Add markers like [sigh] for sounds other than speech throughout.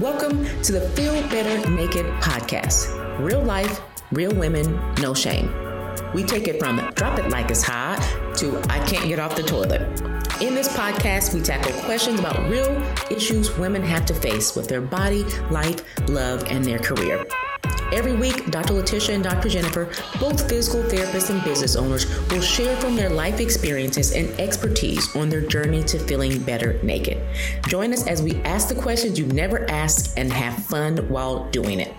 Welcome to the Feel Better Naked podcast. Real life, real women, no shame. We take it from drop it like it's hot to I can't get off the toilet. In this podcast, we tackle questions about real issues women have to face with their body, life, love, and their career. Every week, Dr. Latisha and Dr. Jennifer, both physical therapists and business owners, will share from their life experiences and expertise on their journey to feeling better naked. Join us as we ask the questions you never asked and have fun while doing it.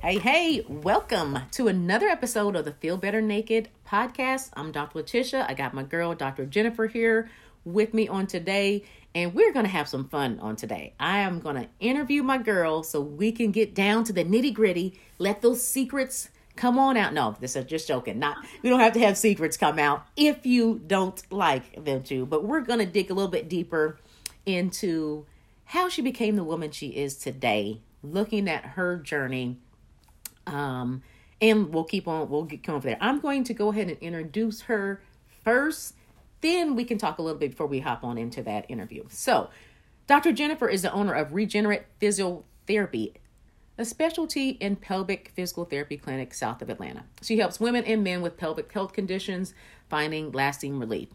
Hey, hey, welcome to another episode of the Feel Better Naked podcast. I'm Dr. Latisha. I got my girl, Dr. Jennifer, here with me on today, and we're going to have some fun on today. I am going to interview my girl so we can get down to the nitty gritty, let those secrets come on out. No, this is just joking. Not we don't have to have secrets come out if you don't like them to, but we're to dig a little bit deeper into how she became the woman she is today, looking at her journey um, and we'll keep on, we'll get come over there. I'm going to go ahead and introduce her first. Then we can talk a little bit before we hop on into that interview. So, Dr. Jennifer is the owner of Regenerate Physiotherapy, a specialty in pelvic physical therapy clinic south of Atlanta. She helps women and men with pelvic health conditions finding lasting relief.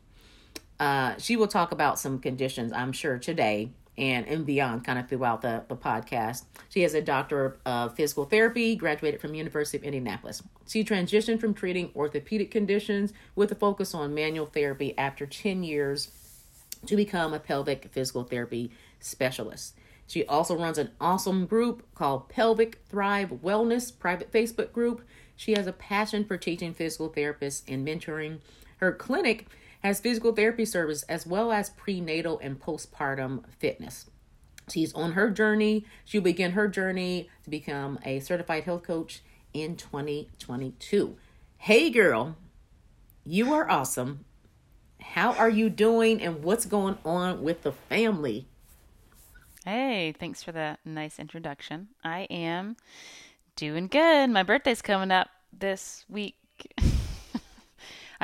Uh, she will talk about some conditions, I'm sure, today and, and beyond kind of throughout the, the podcast. She has a doctor of physical therapy, graduated from University of Indianapolis. She transitioned from treating orthopedic conditions with a focus on manual therapy after 10 years to become a pelvic physical therapy specialist. She also runs an awesome group called Pelvic Thrive Wellness private Facebook group. She has a passion for teaching physical therapists and mentoring. Her clinic has physical therapy service as well as prenatal and postpartum fitness. She's on her journey. She'll begin her journey to become a certified health coach in 2022. Hey, girl, you are awesome. How are you doing and what's going on with the family? Hey, thanks for that nice introduction. I am doing good. My birthday's coming up this week. [laughs]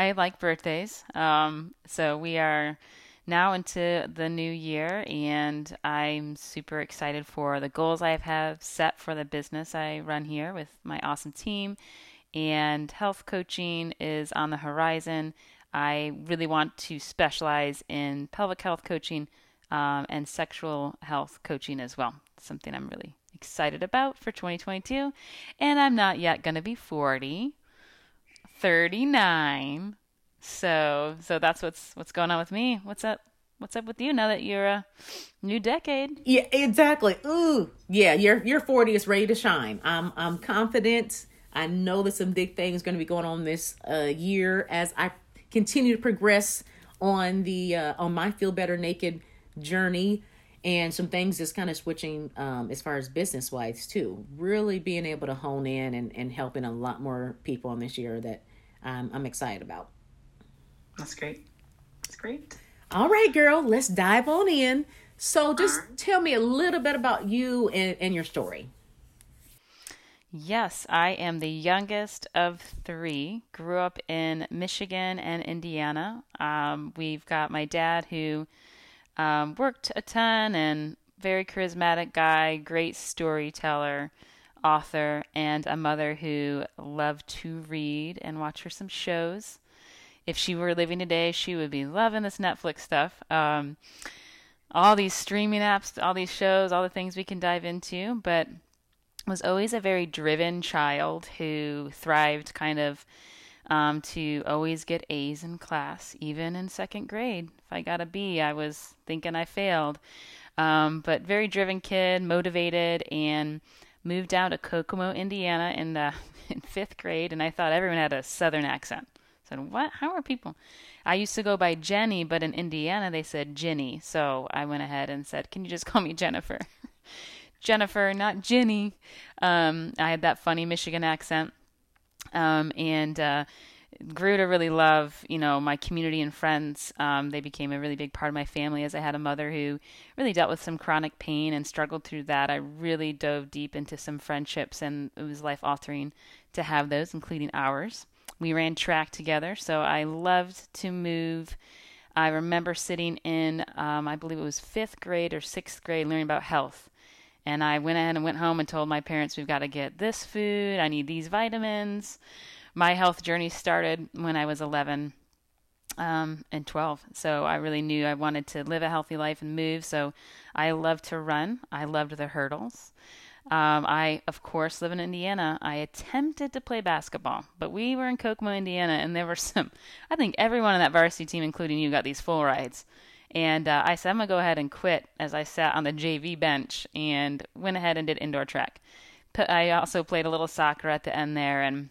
I like birthdays. Um, so we are now into the new year, and I'm super excited for the goals I have set for the business I run here with my awesome team. And health coaching is on the horizon. I really want to specialize in pelvic health coaching um, and sexual health coaching as well. Something I'm really excited about for 2022. And I'm not yet going to be 40. 39. So so that's what's what's going on with me. What's up? What's up with you now that you're a new decade? Yeah, exactly. Ooh, yeah, your your 40 is ready to shine. I'm I'm confident. I know that some big things going to be going on this uh, year as I continue to progress on the uh, on my feel better naked journey and some things just kind of switching um, as far as business wise too really being able to hone in and, and helping a lot more people on this year that um, i'm excited about that's great that's great all right girl let's dive on in so just right. tell me a little bit about you and, and your story Yes, I am the youngest of three. Grew up in Michigan and Indiana. Um, we've got my dad who um, worked a ton and very charismatic guy, great storyteller, author, and a mother who loved to read and watch her some shows. If she were living today, she would be loving this Netflix stuff. Um, all these streaming apps, all these shows, all the things we can dive into, but was always a very driven child who thrived kind of um, to always get A's in class, even in second grade. If I got a B, I was thinking I failed. Um, but very driven kid, motivated, and moved down to Kokomo, Indiana in the [laughs] in fifth grade, and I thought everyone had a southern accent. I said, "What? How are people?" I used to go by Jenny, but in Indiana they said Ginny, so I went ahead and said, "Can you just call me Jennifer?" [laughs] Jennifer, not Ginny. Um, I had that funny Michigan accent um, and uh, grew to really love, you know, my community and friends. Um, they became a really big part of my family as I had a mother who really dealt with some chronic pain and struggled through that. I really dove deep into some friendships, and it was life altering to have those, including ours. We ran track together, so I loved to move I remember sitting in, um, I believe it was fifth grade or sixth grade, learning about health. And I went ahead and went home and told my parents, we've got to get this food, I need these vitamins. My health journey started when I was 11 um, and 12. So I really knew I wanted to live a healthy life and move. So I loved to run, I loved the hurdles. Um, I, of course, live in Indiana. I attempted to play basketball, but we were in Kokomo, Indiana, and there were some, I think everyone on that varsity team, including you, got these full rides. And uh, I said, I'm going to go ahead and quit as I sat on the JV bench and went ahead and did indoor track. I also played a little soccer at the end there, and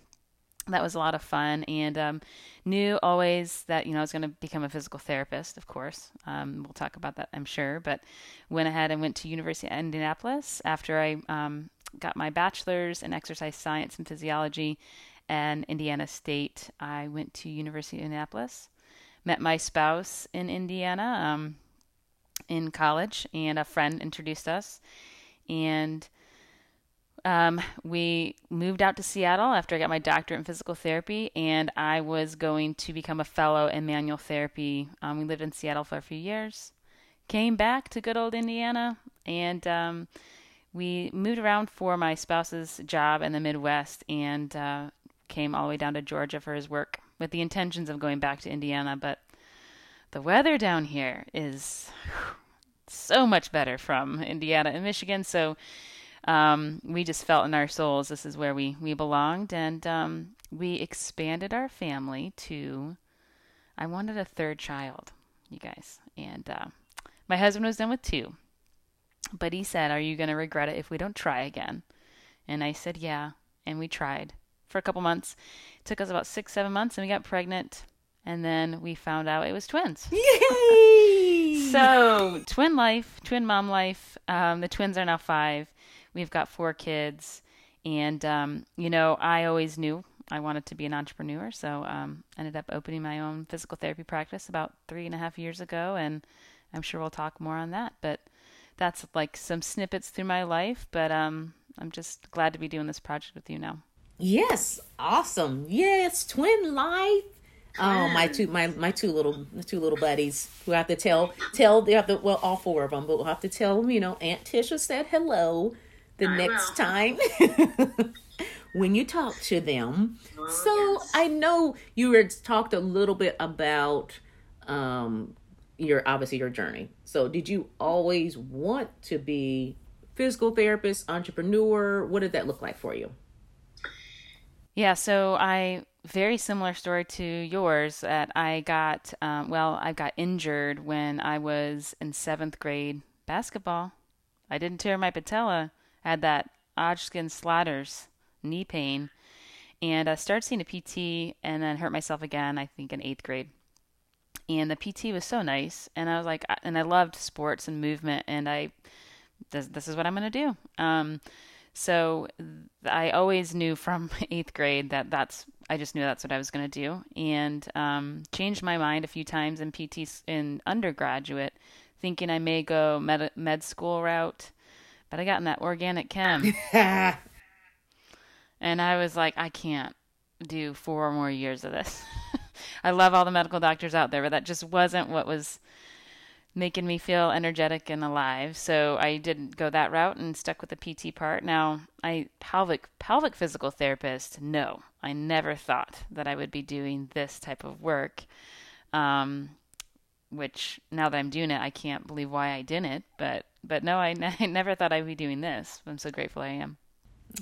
that was a lot of fun. And um, knew always that you know I was going to become a physical therapist. Of course, um, we'll talk about that, I'm sure. But went ahead and went to University of Indianapolis after I um, got my bachelor's in exercise science and physiology, and Indiana State. I went to University of Indianapolis, met my spouse in Indiana um, in college, and a friend introduced us, and um, we moved out to Seattle after I got my doctorate in physical therapy, and I was going to become a fellow in manual therapy. Um, we lived in Seattle for a few years, came back to good old Indiana, and um, we moved around for my spouse's job in the Midwest and uh, came all the way down to Georgia for his work with the intentions of going back to Indiana. But the weather down here is so much better from Indiana and Michigan, so um, we just felt in our souls this is where we, we belonged. And um, we expanded our family to, I wanted a third child, you guys. And uh, my husband was done with two. But he said, Are you going to regret it if we don't try again? And I said, Yeah. And we tried for a couple months. It took us about six, seven months, and we got pregnant. And then we found out it was twins. [laughs] Yay! so, twin life, twin mom life. Um, the twins are now five. We've got four kids, and um, you know, I always knew I wanted to be an entrepreneur, so um, ended up opening my own physical therapy practice about three and a half years ago, and I'm sure we'll talk more on that. But that's like some snippets through my life, but um, I'm just glad to be doing this project with you now. Yes, awesome. Yes, twin life. Oh, my two my my two little the two little buddies who have to tell tell they have to well all four of them, but we'll have to tell them you know Aunt Tisha said hello the I next will. time [laughs] when you talk to them. Oh, so yes. I know you had talked a little bit about um your obviously your journey. So did you always want to be physical therapist, entrepreneur? What did that look like for you? Yeah, so I very similar story to yours. That I got um, well, I got injured when I was in seventh grade basketball. I didn't tear my patella. Had that Osgood-Schlatters knee pain, and I started seeing a PT, and then hurt myself again. I think in eighth grade. And the PT was so nice, and I was like, and I loved sports and movement, and I, this, this is what I'm to do. Um, so I always knew from [laughs] eighth grade that that's I just knew that's what I was going to do, and um, changed my mind a few times in PT in undergraduate, thinking I may go med med school route, but I got in that organic chem, [laughs] and I was like, I can't do four more years of this. [laughs] I love all the medical doctors out there, but that just wasn't what was making me feel energetic and alive. So I didn't go that route and stuck with the PT part. Now, I pelvic pelvic physical therapist. No, I never thought that I would be doing this type of work. Um, which now that I'm doing it, I can't believe why I didn't. But but no, I, [laughs] I never thought I'd be doing this. I'm so grateful I am.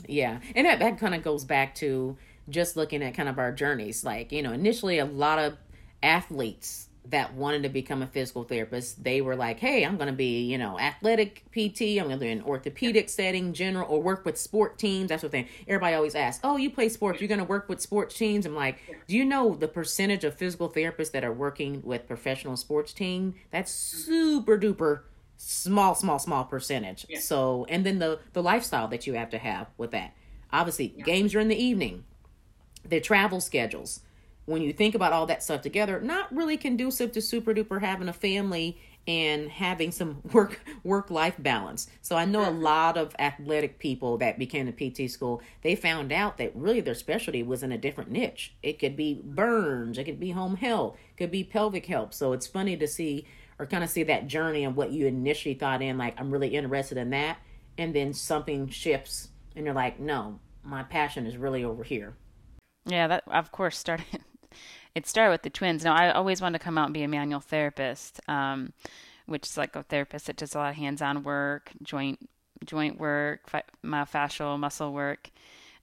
Yeah. And that, that kind of goes back to just looking at kind of our journeys. Like, you know, initially a lot of athletes that wanted to become a physical therapist, they were like, hey, I'm going to be, you know, athletic PT. I'm going to do an orthopedic setting, general, or work with sport teams. That's what they, everybody always asks, oh, you play sports. You're going to work with sports teams. I'm like, do you know the percentage of physical therapists that are working with professional sports team? That's super duper small, small, small percentage. Yeah. So, and then the, the lifestyle that you have to have with that. Obviously, games are in the evening, their travel schedules when you think about all that stuff together, not really conducive to super duper having a family and having some [laughs] work work life balance. So I know a mm-hmm. lot of athletic people that became a PT school, they found out that really their specialty was in a different niche. It could be burns, it could be home health, it could be pelvic health. So it's funny to see or kind of see that journey of what you initially thought in like I'm really interested in that and then something shifts and you're like, "No, my passion is really over here." Yeah, that of course started [laughs] it started with the twins. Now, I always wanted to come out and be a manual therapist, um, which is like a therapist that does a lot of hands-on work, joint joint work, myofascial muscle work.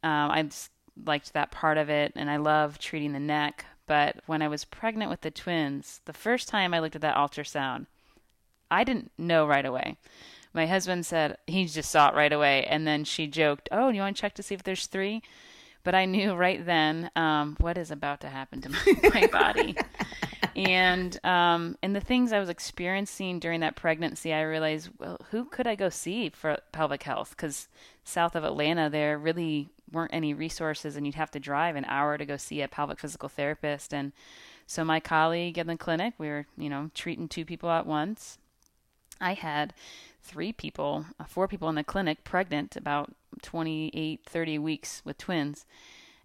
Um, I just liked that part of it, and I love treating the neck. But when I was pregnant with the twins, the first time I looked at that ultrasound, I didn't know right away. My husband said he just saw it right away, and then she joked, "Oh, you want to check to see if there's three? But I knew right then um, what is about to happen to my, [laughs] my body. And um, and the things I was experiencing during that pregnancy, I realized, well, who could I go see for pelvic health? Because south of Atlanta, there really weren't any resources, and you'd have to drive an hour to go see a pelvic physical therapist. And so my colleague in the clinic, we were, you know, treating two people at once. I had three people, uh, four people in the clinic pregnant about 28, 30 weeks with twins.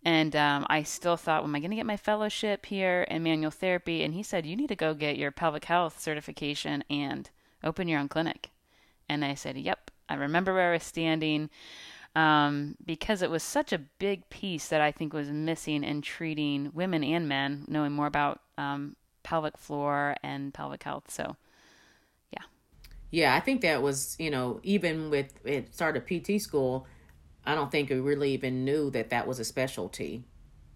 And um, I still thought, well, am I going to get my fellowship here in manual therapy? And he said, you need to go get your pelvic health certification and open your own clinic. And I said, yep. I remember where I was standing um, because it was such a big piece that I think was missing in treating women and men, knowing more about um, pelvic floor and pelvic health. So, yeah. Yeah, I think that was, you know, even with it started PT school, I don't think we really even knew that that was a specialty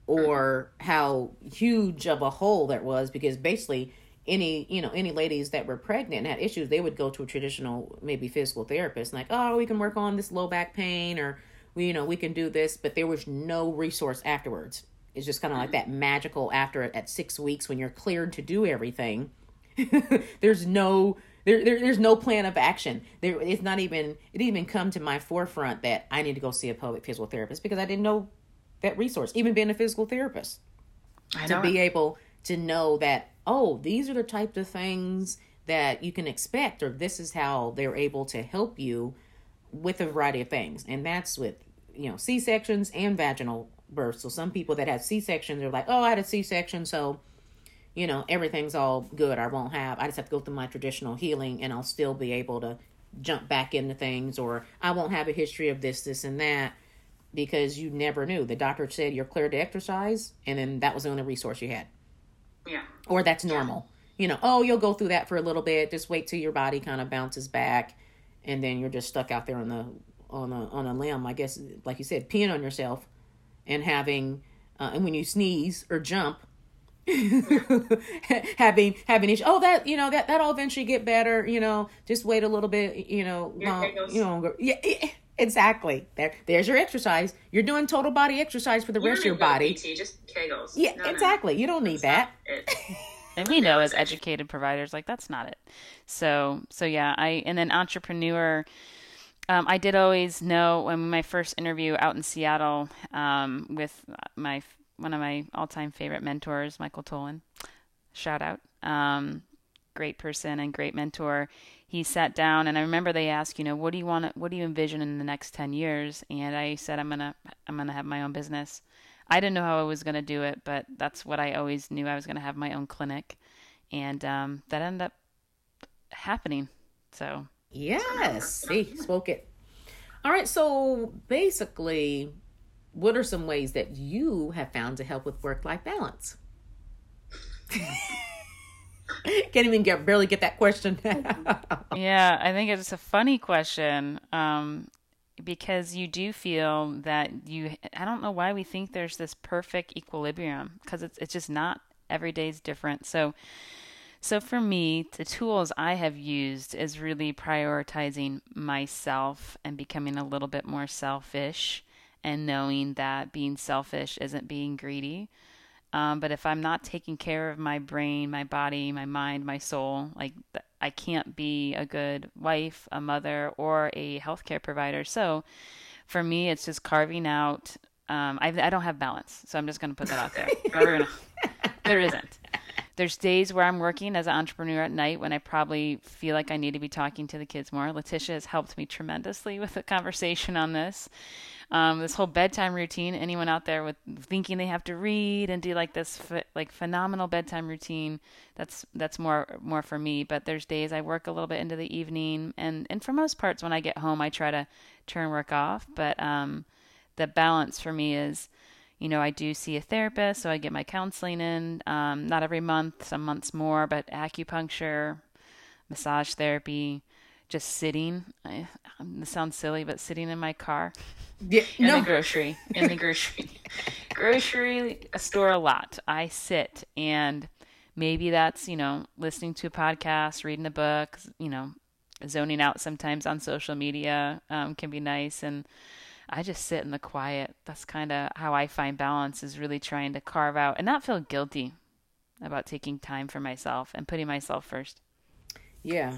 hmm. or how huge of a hole that was because basically any you know any ladies that were pregnant and had issues they would go to a traditional maybe physical therapist like oh we can work on this low back pain or we you know we can do this but there was no resource afterwards. It's just kind of like hmm. that magical after at six weeks when you're cleared to do everything. [laughs] There's no there, there, there's no plan of action. There, it's not even it didn't even come to my forefront that I need to go see a pelvic physical therapist because I didn't know that resource. Even being a physical therapist, to be able to know that oh, these are the types of things that you can expect, or this is how they're able to help you with a variety of things, and that's with you know C sections and vaginal births. So some people that have C sections are like, oh, I had a C section, so you know, everything's all good. I won't have, I just have to go through my traditional healing and I'll still be able to jump back into things, or I won't have a history of this, this, and that because you never knew. The doctor said you're cleared to exercise, and then that was the only resource you had. Yeah. Or that's normal. You know, oh, you'll go through that for a little bit. Just wait till your body kind of bounces back, and then you're just stuck out there on the on a on a limb. I guess, like you said, peeing on yourself, and having, uh, and when you sneeze or jump, [laughs] having having each oh that you know that that'll eventually get better you know just wait a little bit you know long, you know yeah exactly. There there's your exercise. You're doing total body exercise for the you rest of your body. PT, just kegels. Yeah no, exactly no. you don't need that's that. [laughs] and we know as educated providers like that's not it. So so yeah i and then entrepreneur um, I did always know when my first interview out in Seattle um, with my one of my all-time favorite mentors, Michael Tolan. Shout out. Um, great person and great mentor. He sat down and I remember they asked, you know, what do you want what do you envision in the next 10 years? And I said I'm going to I'm going to have my own business. I didn't know how I was going to do it, but that's what I always knew I was going to have my own clinic. And um, that ended up happening. So, yes, see, spoke it. All right, so basically what are some ways that you have found to help with work life balance? [laughs] Can't even get barely get that question. [laughs] yeah, I think it's a funny question um, because you do feel that you. I don't know why we think there's this perfect equilibrium because it's it's just not. Every day is different. So, so for me, the tools I have used is really prioritizing myself and becoming a little bit more selfish and knowing that being selfish isn't being greedy. Um, but if I'm not taking care of my brain, my body, my mind, my soul, like I can't be a good wife, a mother, or a healthcare provider. So for me, it's just carving out. Um, I, I don't have balance, so I'm just going to put that out there. [laughs] there isn't. there's days where I'm working as an entrepreneur at night when I probably feel like I need to be talking to the kids more. Latisha has helped me tremendously with the conversation on this. Um, this whole bedtime routine. Anyone out there with thinking they have to read and do like this like phenomenal bedtime routine? That's that's more more for me. But there's days I work a little bit into the evening, and and for most parts when I get home, I try to turn work off. But um, the balance for me is you know, I do see a therapist, so I get my counseling in, um, not every month, some months more, but acupuncture, massage therapy, just sitting. I, um, this sounds silly, but sitting in my car, yeah, in no. the grocery, in the grocery, [laughs] grocery store a lot. I sit, and maybe that's you know listening to a podcast, reading a book, you know, zoning out sometimes on social media um, can be nice, and I just sit in the quiet. That's kind of how I find balance is really trying to carve out and not feel guilty about taking time for myself and putting myself first. Yeah,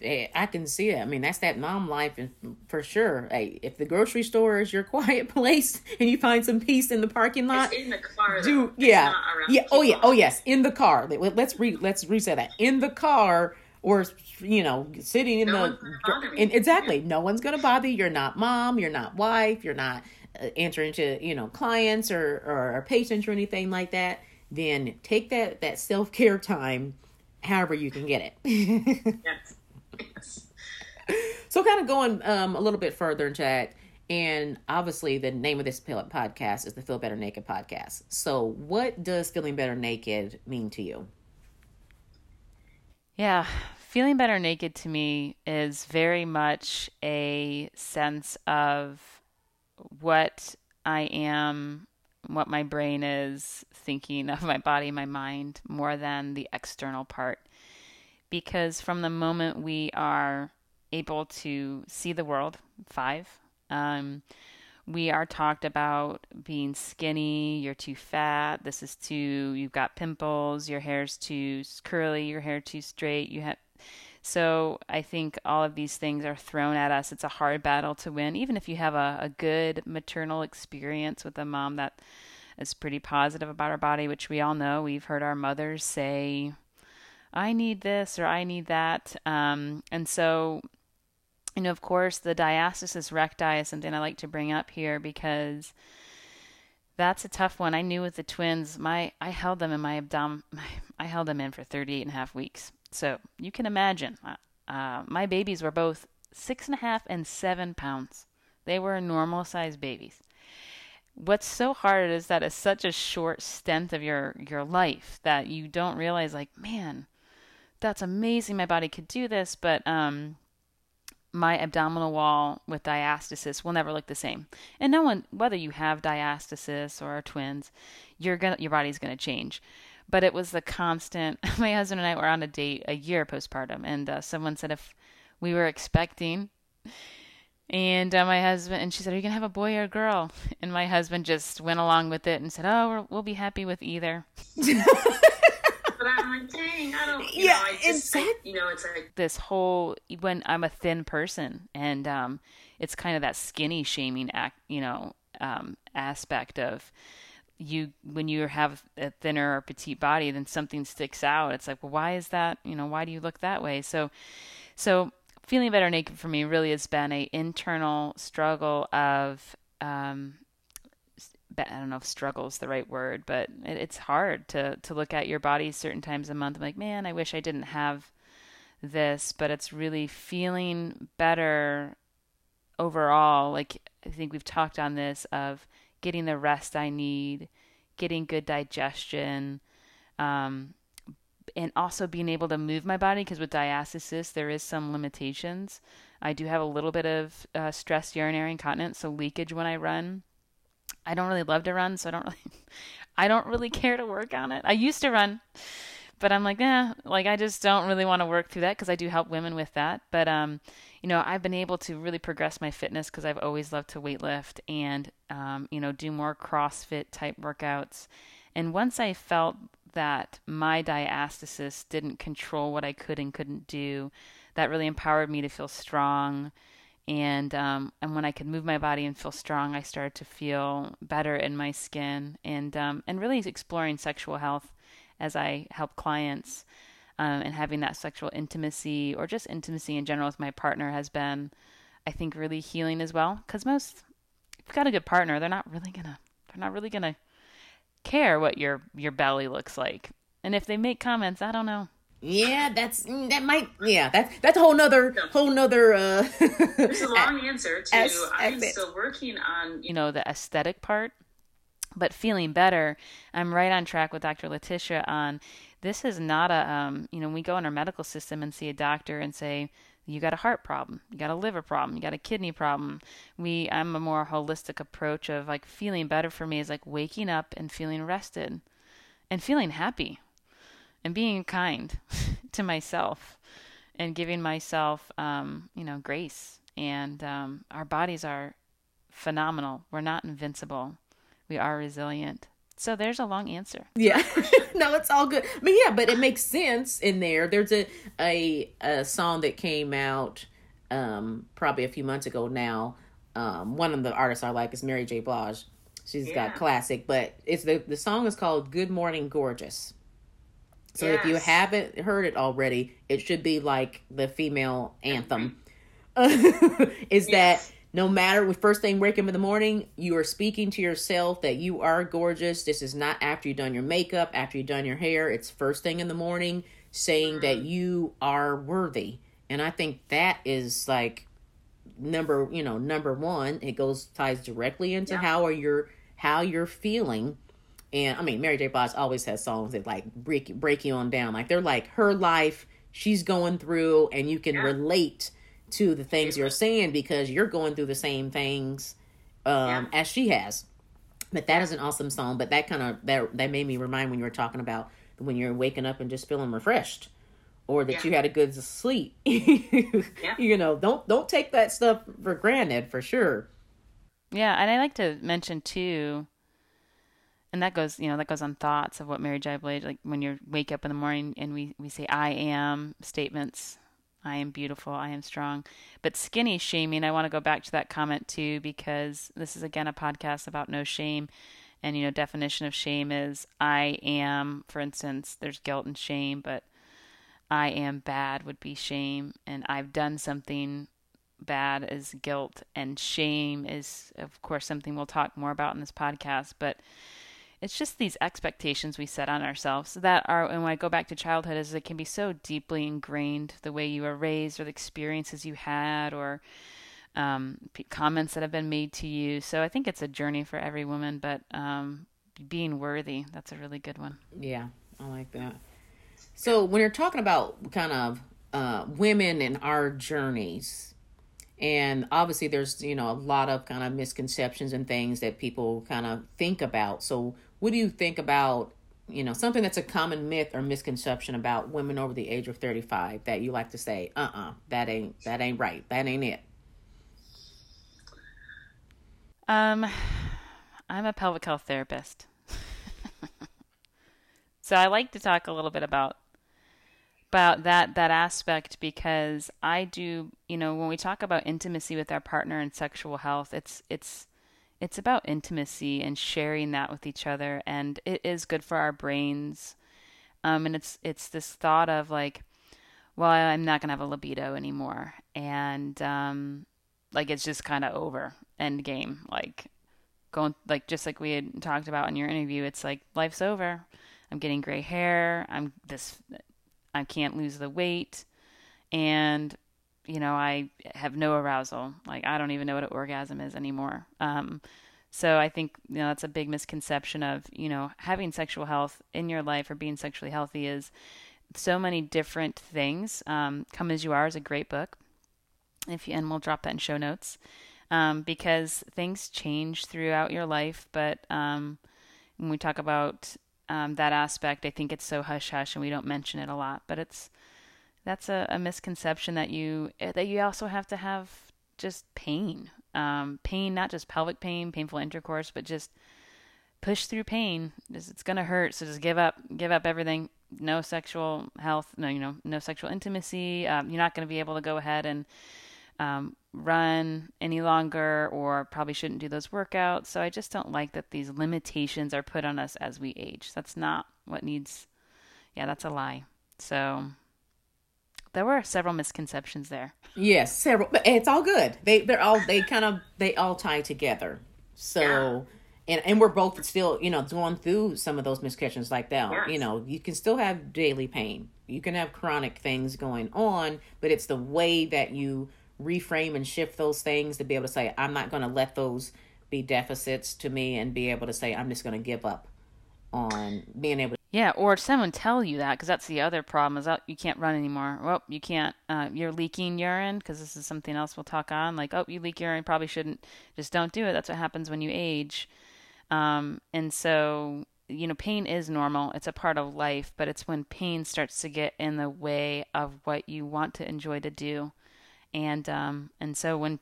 hey, I can see it. I mean, that's that mom life, for sure. Hey, if the grocery store is your [laughs] quiet place and you find some peace in the parking lot, it's in the car. Do yeah, yeah. Oh yeah. Oh yes, in the car. Let's re let's reset that. In the car, or you know sitting in no the and exactly yeah. no one's gonna bother you you're not mom you're not wife you're not uh, answering to you know clients or, or, or patients or anything like that then take that that self-care time however you can get it yes. [laughs] yes. so kind of going um, a little bit further into that and obviously the name of this podcast is the feel better naked podcast so what does feeling better naked mean to you yeah, feeling better naked to me is very much a sense of what I am, what my brain is thinking of my body, my mind, more than the external part. Because from the moment we are able to see the world, five, um, we are talked about being skinny, you're too fat, this is too, you've got pimples, your hair's too curly, your hair too straight, you have. So I think all of these things are thrown at us. It's a hard battle to win, even if you have a, a good maternal experience with a mom that is pretty positive about our body, which we all know. We've heard our mothers say, I need this or I need that. Um, and so you know, of course, the diastasis recti is something I like to bring up here because that's a tough one. I knew with the twins, my I held them in my abdomen. I held them in for 38 and a half weeks. So you can imagine, uh, uh, my babies were both six and a half and seven pounds. They were normal sized babies. What's so hard is that it's such a short stint of your your life that you don't realize, like, man, that's amazing. My body could do this, but um, my abdominal wall with diastasis will never look the same. And no one, whether you have diastasis or twins, you're gonna, your body's to change. But it was the constant. [laughs] My husband and I were on a date a year postpartum, and uh, someone said if we were expecting, and uh, my husband, and she said, Are you going to have a boy or a girl? [laughs] And my husband just went along with it and said, Oh, we'll be happy with either. but I'm like, dang, I don't. You yeah, know, I just, I, you know, it's like this whole when I'm a thin person, and um, it's kind of that skinny shaming act, you know, um, aspect of you when you have a thinner or petite body, then something sticks out. It's like, well, why is that? You know, why do you look that way? So, so feeling better naked for me really has been a internal struggle of um, I don't know if struggle is the right word, but it, it's hard to to look at your body certain times a month. I'm like, man, I wish I didn't have this, but it's really feeling better overall. Like I think we've talked on this of getting the rest I need, getting good digestion, um, and also being able to move my body because with diastasis there is some limitations. I do have a little bit of uh, stress urinary incontinence, so leakage when I run I don't really love to run, so I don't really [laughs] I don't really care to work on it. I used to run, but I'm like, eh, like I just don't really want to work through that because I do help women with that. But um, you know, I've been able to really progress my fitness because I've always loved to weightlift and um, you know, do more CrossFit type workouts. And once I felt that my diastasis didn't control what I could and couldn't do, that really empowered me to feel strong and um, and when I could move my body and feel strong, I started to feel better in my skin, and um, and really exploring sexual health as I help clients. Um, and having that sexual intimacy or just intimacy in general with my partner has been, I think, really healing as well. Because most, if you've got a good partner, they're not really gonna, they're not really gonna care what your your belly looks like. And if they make comments, I don't know. Yeah, that's mm, that might yeah that's that's a whole nother whole nother. uh [laughs] There's a long answer to. As, I'm as still working on you know the aesthetic part, but feeling better. I'm right on track with Dr. Latisha on this is not a um, you know we go in our medical system and see a doctor and say you got a heart problem. You got a liver problem. You got a kidney problem. We i'm a more holistic approach of like feeling better for me is like waking up and feeling rested and feeling happy and being kind [laughs] to myself and giving myself um, you know grace. And um, our bodies are phenomenal. We're not invincible. We are resilient so there's a long answer. Yeah. [laughs] no, it's all good. But yeah, but it makes sense in there. There's a a, a song that came out um probably a few months ago now. Um one of the artists I like is Mary J. Blige. She's yeah. got classic, but it's the the song is called Good Morning Gorgeous. So yes. if you haven't heard it already, it should be like the female anthem. [laughs] is yes. that no matter the first thing wake up in the morning, you are speaking to yourself that you are gorgeous. This is not after you've done your makeup, after you've done your hair. It's first thing in the morning saying that mm-hmm. you are worthy. And I think that is like number, you know, number one. It goes ties directly into yeah. how are your how you're feeling. And I mean, Mary J. Blige always has songs that like break break you on down. Like they're like her life she's going through, and you can yeah. relate to the things you're saying because you're going through the same things um, yeah. as she has. But that is an awesome song. But that kind of that that made me remind when you were talking about when you're waking up and just feeling refreshed, or that yeah. you had a good sleep. [laughs] yeah. You know, don't don't take that stuff for granted for sure. Yeah, and I like to mention too, and that goes you know that goes on thoughts of what Mary J. Blige like when you wake up in the morning and we we say I am statements I am beautiful, I am strong. But skinny shaming, I want to go back to that comment too because this is again a podcast about no shame. And you know, definition of shame is I am, for instance, there's guilt and shame, but I am bad would be shame and I've done something bad is guilt and shame is of course something we'll talk more about in this podcast, but it's just these expectations we set on ourselves that are and when i go back to childhood is it can be so deeply ingrained the way you were raised or the experiences you had or um, comments that have been made to you. So i think it's a journey for every woman but um, being worthy that's a really good one. Yeah i like that. So when you're talking about kind of uh, women and our journeys and obviously there's you know a lot of kind of misconceptions and things that people kind of think about. So what do you think about you know something that's a common myth or misconception about women over the age of 35 that you like to say uh-uh that ain't that ain't right that ain't it um i'm a pelvic health therapist. [laughs] So i like to talk a little bit about about that that aspect because i do you know when we talk about intimacy with our partner and sexual health it's it's it's about intimacy and sharing that with each other and it is good for our brains. Um, and it's it's this thought of like well i'm not going to have a libido anymore. And um, like it's just kind of over. End game. Like going like just like we had talked about in your interview it's like life's over. I'm getting gray hair. I'm this i can't lose the weight. And you know, I have no arousal. Like I don't even know what an orgasm is anymore. Um, so I think you know that's a big misconception of you know having sexual health in your life or being sexually healthy is so many different things. Um, Come as you are is a great book. If you, and we'll drop that in show notes um, because things change throughout your life. But um, when we talk about um, that aspect, I think it's so hush hush and we don't mention it a lot. But it's that's a, a misconception that you eh, that you also have to have just pain um, pain not just pelvic pain painful intercourse but just push through pain. It's going to hurt so just give up give up everything. No sexual health no you know no sexual intimacy. Um, you're not going to be able to go ahead and um, run any longer or probably shouldn't do those workouts. So i just don't like that these limitations are put on us as we age. That's not what needs yeah, that's a lie. So there were several misconceptions there. Yes, several, but it's all good. They they're all they kind of they all tie together. So. And, and we're both still, you know, going through some of those misconceptions like that. Yes. You know, you can still have daily pain. You can have chronic things going on, but it's the way that you reframe and shift those things to be able to say, I'm not going to let those be deficits to me and be able to say, I'm just going to give up on being able to. Yeah, or someone tell you that because that's the other problem is that you can't run anymore. Well, you can't. Uh, you're leaking urine because this is something else we'll talk on. Like, oh, you leak urine, probably shouldn't. Just don't do it. That's what happens when you age. Um, and so, you know, pain is normal. It's a part of life, but it's when pain starts to get in the way of what you want to enjoy to do. And um, and so when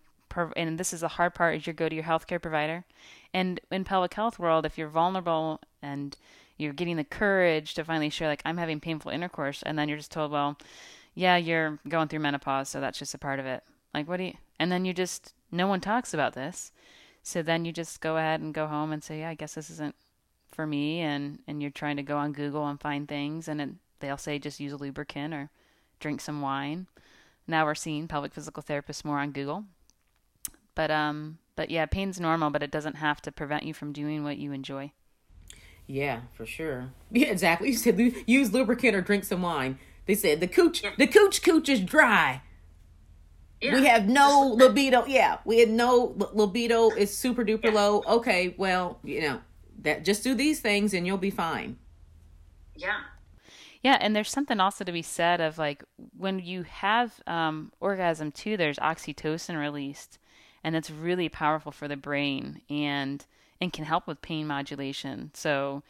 and this is the hard part is you go to your healthcare provider, and in pelvic health world, if you're vulnerable and you're getting the courage to finally share like I'm having painful intercourse, and then you're just told, well, yeah, you're going through menopause, so that's just a part of it. Like, what do you? And then you just no one talks about this so then you just go ahead and go home and say, yeah, I guess this isn't for me. And, and you're trying to go on Google and find things. And it, they'll say just use a lubricant or drink some wine. Now we're seeing pelvic physical therapists more on Google. But, um, but yeah, pain's normal, but it doesn't have to prevent you from doing what you enjoy. Yeah, for sure. Yeah, exactly. You said use lubricant or drink some wine. They said the cooch, the cooch cooch is dry. Yeah. We have no libido. Yeah, we had no libido. It's super duper yeah. low. Okay, well, you know that just do these things and you'll be fine. Yeah. Yeah, and there's something also to be said of like when you have um, orgasm too. There's oxytocin released, and it's really powerful for the brain and and can help with pain modulation. So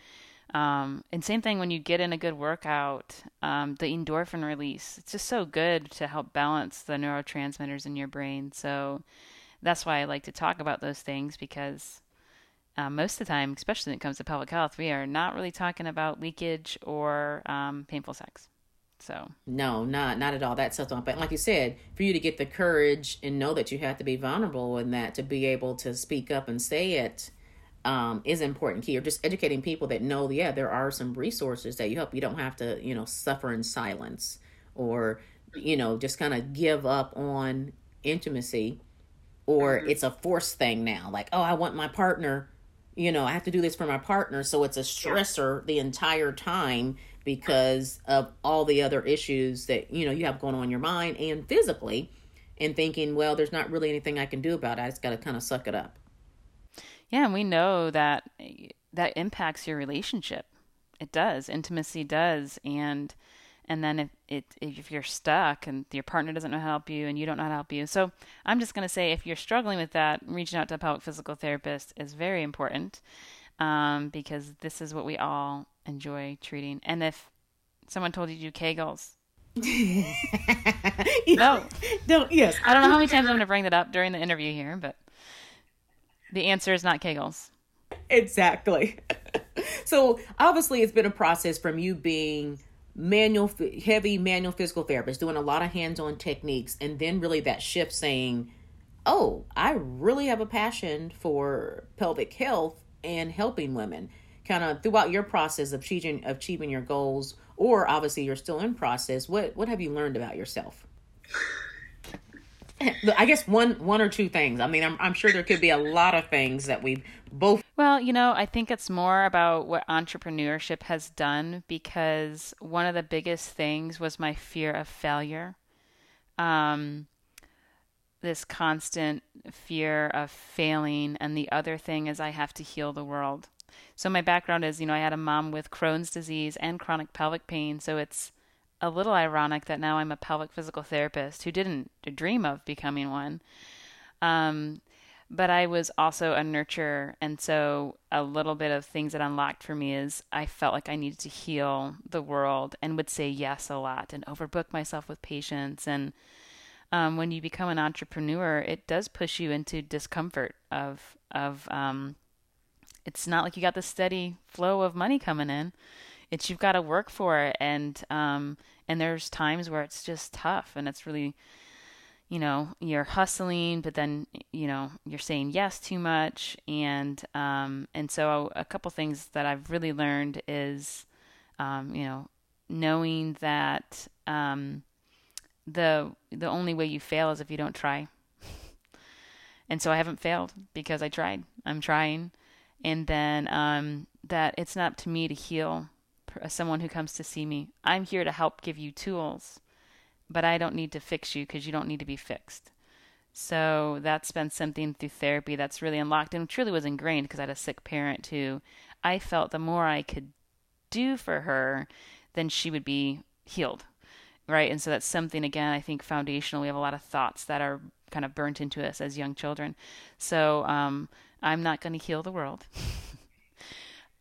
um, and same thing when you get in a good workout, um, the endorphin release. It's just so good to help balance the neurotransmitters in your brain. So that's why I like to talk about those things because uh, most of the time, especially when it comes to pelvic health, we are not really talking about leakage or um, painful sex. So no, not not at all. That's stuff. But like you said, for you to get the courage and know that you have to be vulnerable and that to be able to speak up and say it um, is important key or just educating people that know yeah there are some resources that you help. You don't have to you know suffer in silence or you know just kind of give up on intimacy or mm-hmm. it's a force thing now. Like oh i want my partner you know i have to do this for my partner. So it's a stressor the entire time because of all the other issues that you know you have going on in your mind and physically and thinking well there's not really anything i can do about it. I just got to kind of suck it up yeah, and we know that that impacts your relationship. It does. Intimacy does, and and then if it if you're stuck and your partner doesn't know how to help you and you don't know how to help you. So I'm just going to say if you're struggling with that, reaching out to a pelvic physical therapist is very important um, because this is what we all enjoy treating. And if someone told you to do Kegels, [laughs] no, don't. Yes, I don't know how many times I'm going to bring that up during the interview here, but the answer is not Kegels. Exactly. [laughs] so obviously, it's been a process from you being manual, heavy manual physical therapist, doing a lot of hands-on techniques, and then really that shift saying, "Oh, I really have a passion for pelvic health and helping women." Kind of throughout your process of achieving achieving your goals, or obviously you're still in process. What what have you learned about yourself? I guess one one or two things. I mean, I'm I'm sure there could be a lot of things that we both. Well, you know, I think it's more about what entrepreneurship has done because one of the biggest things was my fear of failure. Um, this constant fear of failing, and the other thing is I have to heal the world. So my background is, you know, I had a mom with Crohn's disease and chronic pelvic pain, so it's a little ironic that now I'm a pelvic physical therapist who didn't dream of becoming one. Um, but I was also a nurturer, and so a little bit of things that unlocked for me is I felt like I needed to heal the world and would say yes a lot and overbook myself with patients. And um, when you become an entrepreneur, it does push you into discomfort of of um, it's not like you got the steady flow of money coming in it's you've got to work for it and um and there's times where it's just tough and it's really you know you're hustling but then you know you're saying yes too much and um and so a couple things that I've really learned is um you know knowing that um, the the only way you fail is if you don't try. [laughs] and so I haven't failed because I tried. I'm trying, and then um, that it's not up to me to heal someone who comes to see me. I'm here to help give you tools, but I don't need to fix you because you don't need to be fixed. So that's been something through therapy that's really unlocked and truly was ingrained because I had a sick parent who I felt the more I could do for her, then she would be healed. Right. And so that's something, again, I think foundational. We have a lot of thoughts that are kind of burnt into us as young children. So um, I'm not going to heal the world. [laughs]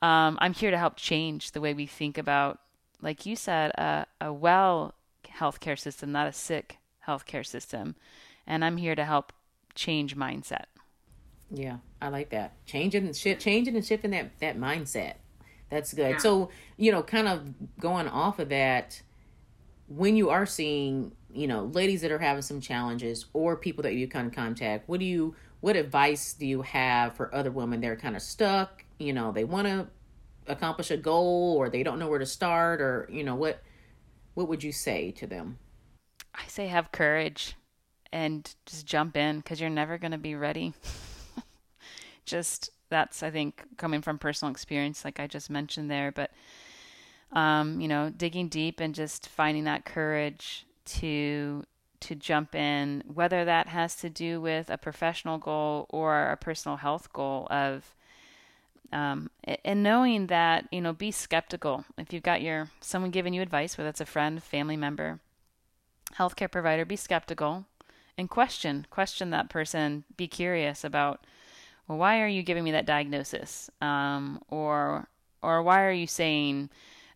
um, I'm here to help change the way we think about, like you said, a, a well healthcare system, not a sick healthcare system. And I'm here to help change mindset. Yeah, I like that. Changing and changing and shifting that that mindset. That's good. Yeah. So, you know, kind of going off of that, when you are seeing, you know, ladies that are having some challenges or people that you in contact, what do you what advice do you have for other women that are kind of stuck, you know, they want to accomplish a goal or they don't know where to start or, you know, what what would you say to them? I say have courage and just jump in cuz you're never going to be ready. [laughs] just that's I think coming from personal experience, like I just mentioned there. But um, you know, digging deep and just finding that courage to to jump in, whether that has to do with a professional goal or a personal health goal of um, and knowing that you know be skeptical if you've got your someone giving you advice whether it's a friend family member healthcare provider be skeptical and question question that person be curious about well, why are you giving me that diagnosis? Um, or, or why are you saying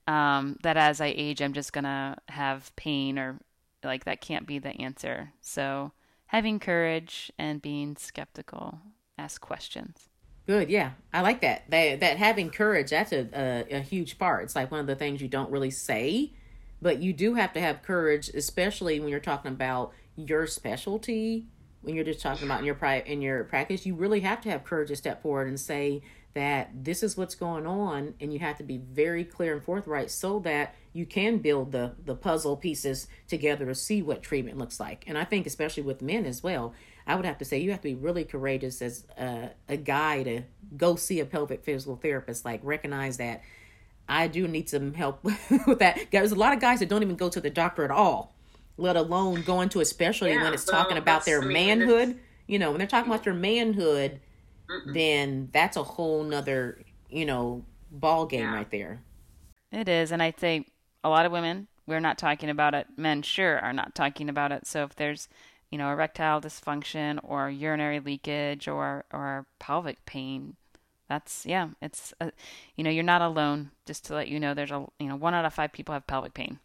um, that as I age, I'm just going to have pain or like that can't be the answer. So having courage and being skeptical, ask questions. Good, yeah, I like that. That that having courage that's a, a, a huge part. It's like one of the things you don't really say, but you do have to have courage, especially when you're talking about your specialty when you're just talking about in your pri- in your practice, you really have to have courage to step forward and say that this is what's going on, and you have to be very clear and forthright so that you can build the the puzzle pieces together to see what treatment looks like. And I think especially with men as well, I would have to say you have to be really courageous as a, a guy to go see a pelvic physical therapist. Like recognize that I do need some help [laughs] with that. There's a lot of guys that don't even go to the doctor at all let alone going to especially yeah, when it's talking about their I mean, manhood. You know, when they're talking about their manhood, mm-mm. then that's a whole nother, you know, ball game yeah. right there. It is, and I think a lot of women we're not talking about it. Men sure are not talking about it. So if there's you know erectile dysfunction or urinary leakage or or pelvic pain, that's yeah, it's a, you know you're not alone. Just to let you know, there's a you know one out of five people have pelvic pain.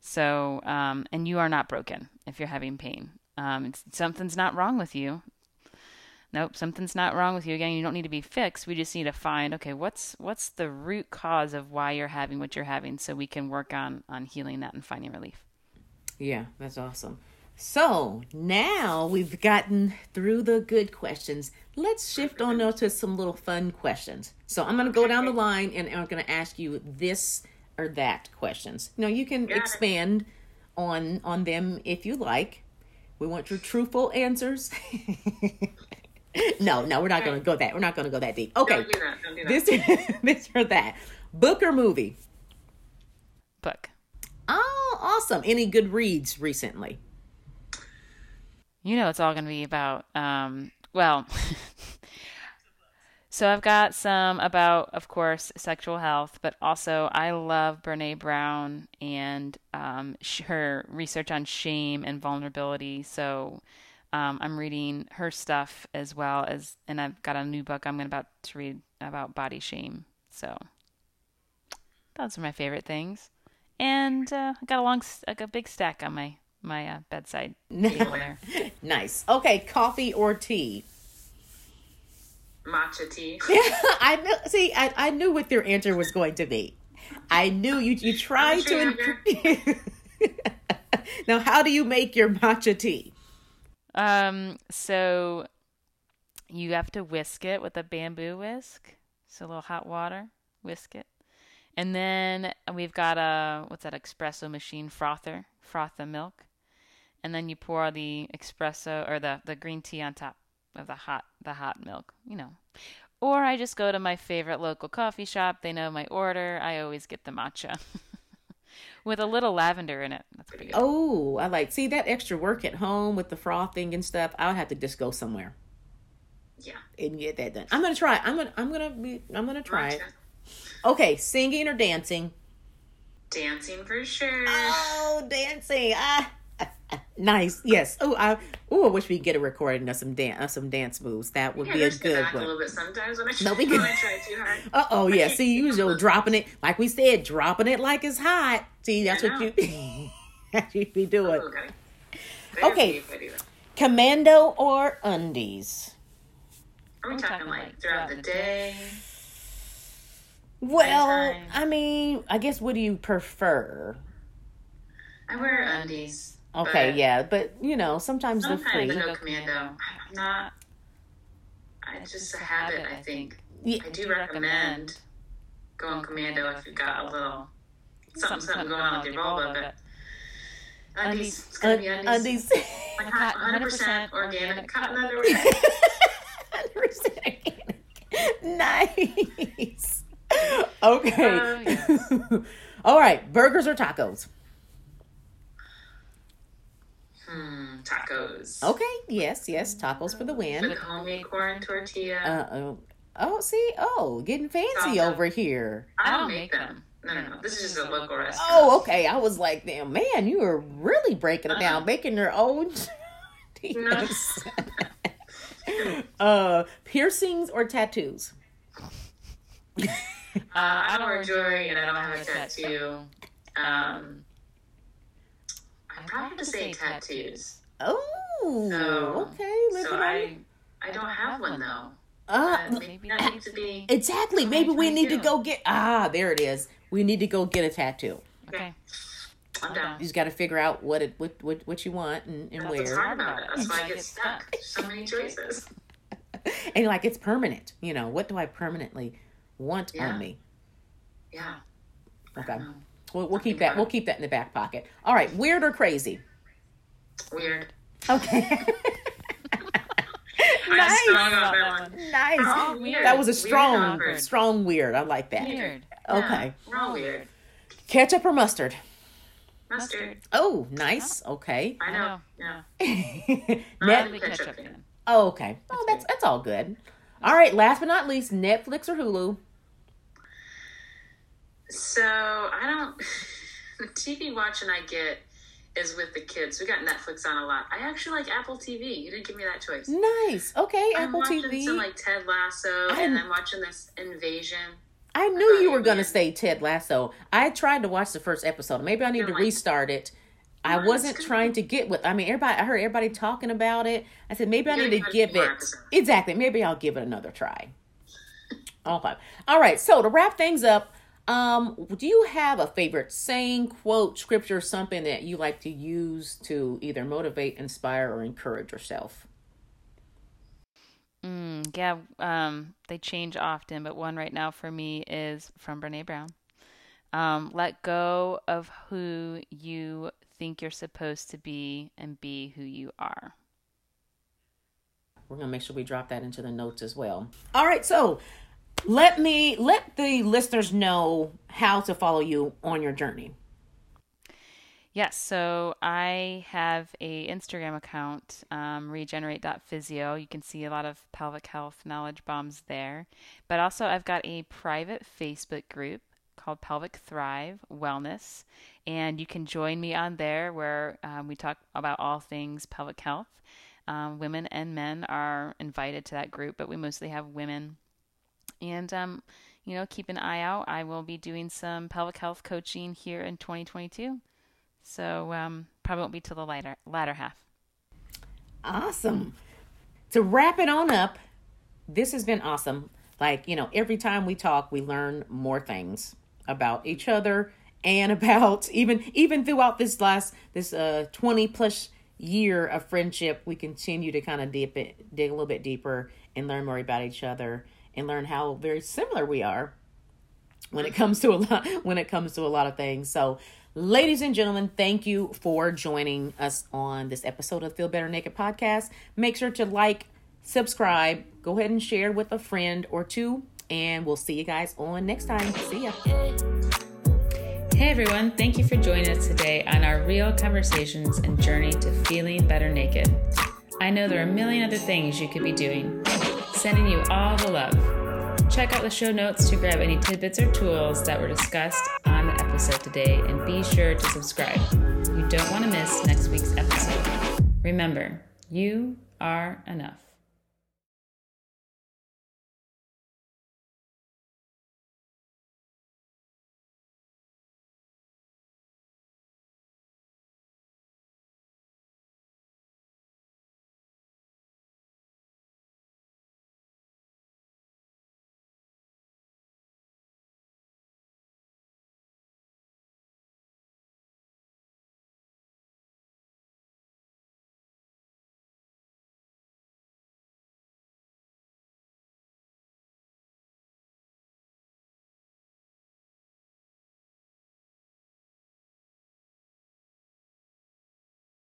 So, um, and you are not broken if you're having pain. Um, something's not wrong with you. Nope, something's not wrong with you. Again, you don't need to be fixed. We just need to find okay, what's what's the root cause of why you're having what you're having, so we can work on on healing that and finding relief. Yeah, that's awesome. So now we've gotten through the good questions. Let's shift on now to some little fun questions. So I'm going to go down the line and I'm going to ask you this or that questions. Now you can Got expand it. on on them if you like. We want your truthful answers. [laughs] [laughs] no, no, we're not going to go that. We're not going to go that deep. Okay, Don't do that. Don't do that. this [laughs] this or that. Book or movie? Book. Oh, awesome! Any good reads recently? You know, it's all going to be about. Um, well, [laughs] So I've got some about, of course, sexual health, but also I love Brene Brown and um, her research on shame and vulnerability. So um, I'm reading her stuff as well as, and I've got a new book I'm about to read about body shame. So those are my favorite things. And uh, I got a long, like a big stack on my my uh, bedside table there. [laughs] nice. Okay, coffee or tea? matcha tea. [laughs] I knew, see, I, I knew what your answer was going to be. I knew you. You tried to. [laughs] now, how do you make your matcha tea? Um. So you have to whisk it with a bamboo whisk. So a little hot water. Whisk it, And then we've got a what's that espresso machine frother, froth the milk, and then you pour the espresso or the the green tea on top of the hot the hot milk, you know. Or I just go to my favorite local coffee shop. They know my order. I always get the matcha [laughs] with a little lavender in it. That's pretty good. Oh, I like see that extra work at home with the frothing and stuff. I'll have to just go somewhere Yeah. and get that done. I'm gonna try. I'm gonna. I'm gonna be. I'm gonna try it. Okay, singing or dancing? Dancing for sure. Oh, dancing. Ah, [laughs] nice. Yes. Oh, I. Oh, I wish we could get a recording of some dance, of some dance moves. That would yeah, be a good back a one. little bit sometimes when I, No, no, we [laughs] when can- I try too hard. Uh oh, yeah. See, keep you up [laughs] dropping it like we said, dropping it like it's hot. See, that's what you. [laughs] that you be doing. Oh, okay. Okay. Very funny, though. Commando or undies? Are we I'm talking talking, like like, throughout the day? Well, I mean, I guess what do you prefer? I wear undies. Okay, but yeah, but you know, sometimes the Sometimes free. I go Go commando. commando. I'm not. I- It's just a habit, I think. Yeah. I do recommend going commando if you've got a little something, something going on with your vulva, but undies, it's gonna be undies. Like hot- 100% organic cotton [laughs] underwear. nice. Okay. Oh, yes. All right, burgers or tacos? Hmm, tacos. Okay, yes, yes, tacos for the win. With homemade corn tortilla. Uh oh. Oh, see, oh, getting fancy Taco. over here. I I don't don't make make them. No, no, no. This is just a local restaurant. Oh, okay. I was like, damn, man, you were really breaking it down, Uh-huh. making your own. [laughs] No. [laughs] uh, piercings or tattoos? Uh, I don't wear jewelry and I don't have a tattoo. Um, I probably have to say tattoos. Oh, So- okay. Living So I, I don't have one though. uh, But maybe that needs to be. exactly. Maybe we need to go get. Ah, there it is. We need to go get a tattoo. Okay. I'm down. You just got to figure out what it what what, what you want and, and That's what's where. hard about it. That's why I I get get stuck. So many choices. [laughs] And like it's permanent. You know, what do I permanently want Yeah. on me? Yeah. Okay. I. We'll, we'll keep Think that. We'll keep that in the back pocket. All right. Weird or crazy? Weird. Okay. [laughs] I'm nice. strong on that one. Nice. Oh, weird. That was a strong, and awkward. strong weird. I like that. Weird. Okay. Yeah, we're all weird. Ketchup or mustard? Mustard. Mustard. Oh, nice. Okay. I know. know. Yeah. [laughs] Net. Net- Only ketchup ketchup fan. fan. Oh, okay. Oh, that's that's all good. All right. Last but not least, Netflix or Hulu? So I don't. [laughs] The TV watching I get is with the kids. We got Netflix on a lot. I actually like Apple TV. You didn't give me that choice. Nice. Okay. I'm Apple watching TV. some like Ted Lasso, I'm- and I'm watching this Invasion. I knew you were going to say Ted Lasso. I tried to watch the first episode. Maybe I need You're to like, restart it. I "Oh, wasn't trying to get with. I mean, everybody. I heard everybody talking about it. I said maybe I need gotta give it a few more it episodes. exactly. Maybe I'll give it another try. [laughs] Okay. All right. So to wrap things up, um, do you have a favorite saying, quote, scripture, something that you like to use to either motivate, inspire, or encourage yourself? Mm, yeah, um, they change often, but one right now for me is from Brene Brown. Um, let go of who you think you're supposed to be and be who you are. We're gonna make sure we drop that into the notes as well. All right, so let me let the listeners know how to follow you on your journey. Yes, so I have a Instagram account, um, regenerate.physio. You can see a lot of pelvic health knowledge bombs there. But also, I've got a private Facebook group called Pelvic Thrive Wellness. And you can join me on there where um, we talk about all things pelvic health. Um, women and men are invited to that group, but we mostly have women. And, um, you know, keep an eye out. I will be doing some pelvic health coaching here in 2022. So um, probably won't be till the latter latter half. Awesome. To wrap it on up, this has been awesome. Like, you know, every time we talk, we learn more things about each other and [laughs] about even even throughout this last this uh 20 plus year of friendship, we continue to kind of dip it dig a little bit deeper and learn more about each other and learn how very similar we are when it comes to a lot [laughs] when it comes to a lot of things. So, ladies and gentlemen, thank you for joining us on this episode of Feel Better Naked podcast. Make sure to like, subscribe, go ahead and share with a friend or two, and we'll see you guys on next time. See ya. Hey everyone, thank you for joining us today on our real conversations and journey to feeling better naked. I know there are a million other things you could be doing. Sending you all the love. Check out the show notes to grab any tidbits or tools that were discussed on the episode today and be sure to subscribe. You don't want to miss next week's episode. Remember, you are enough.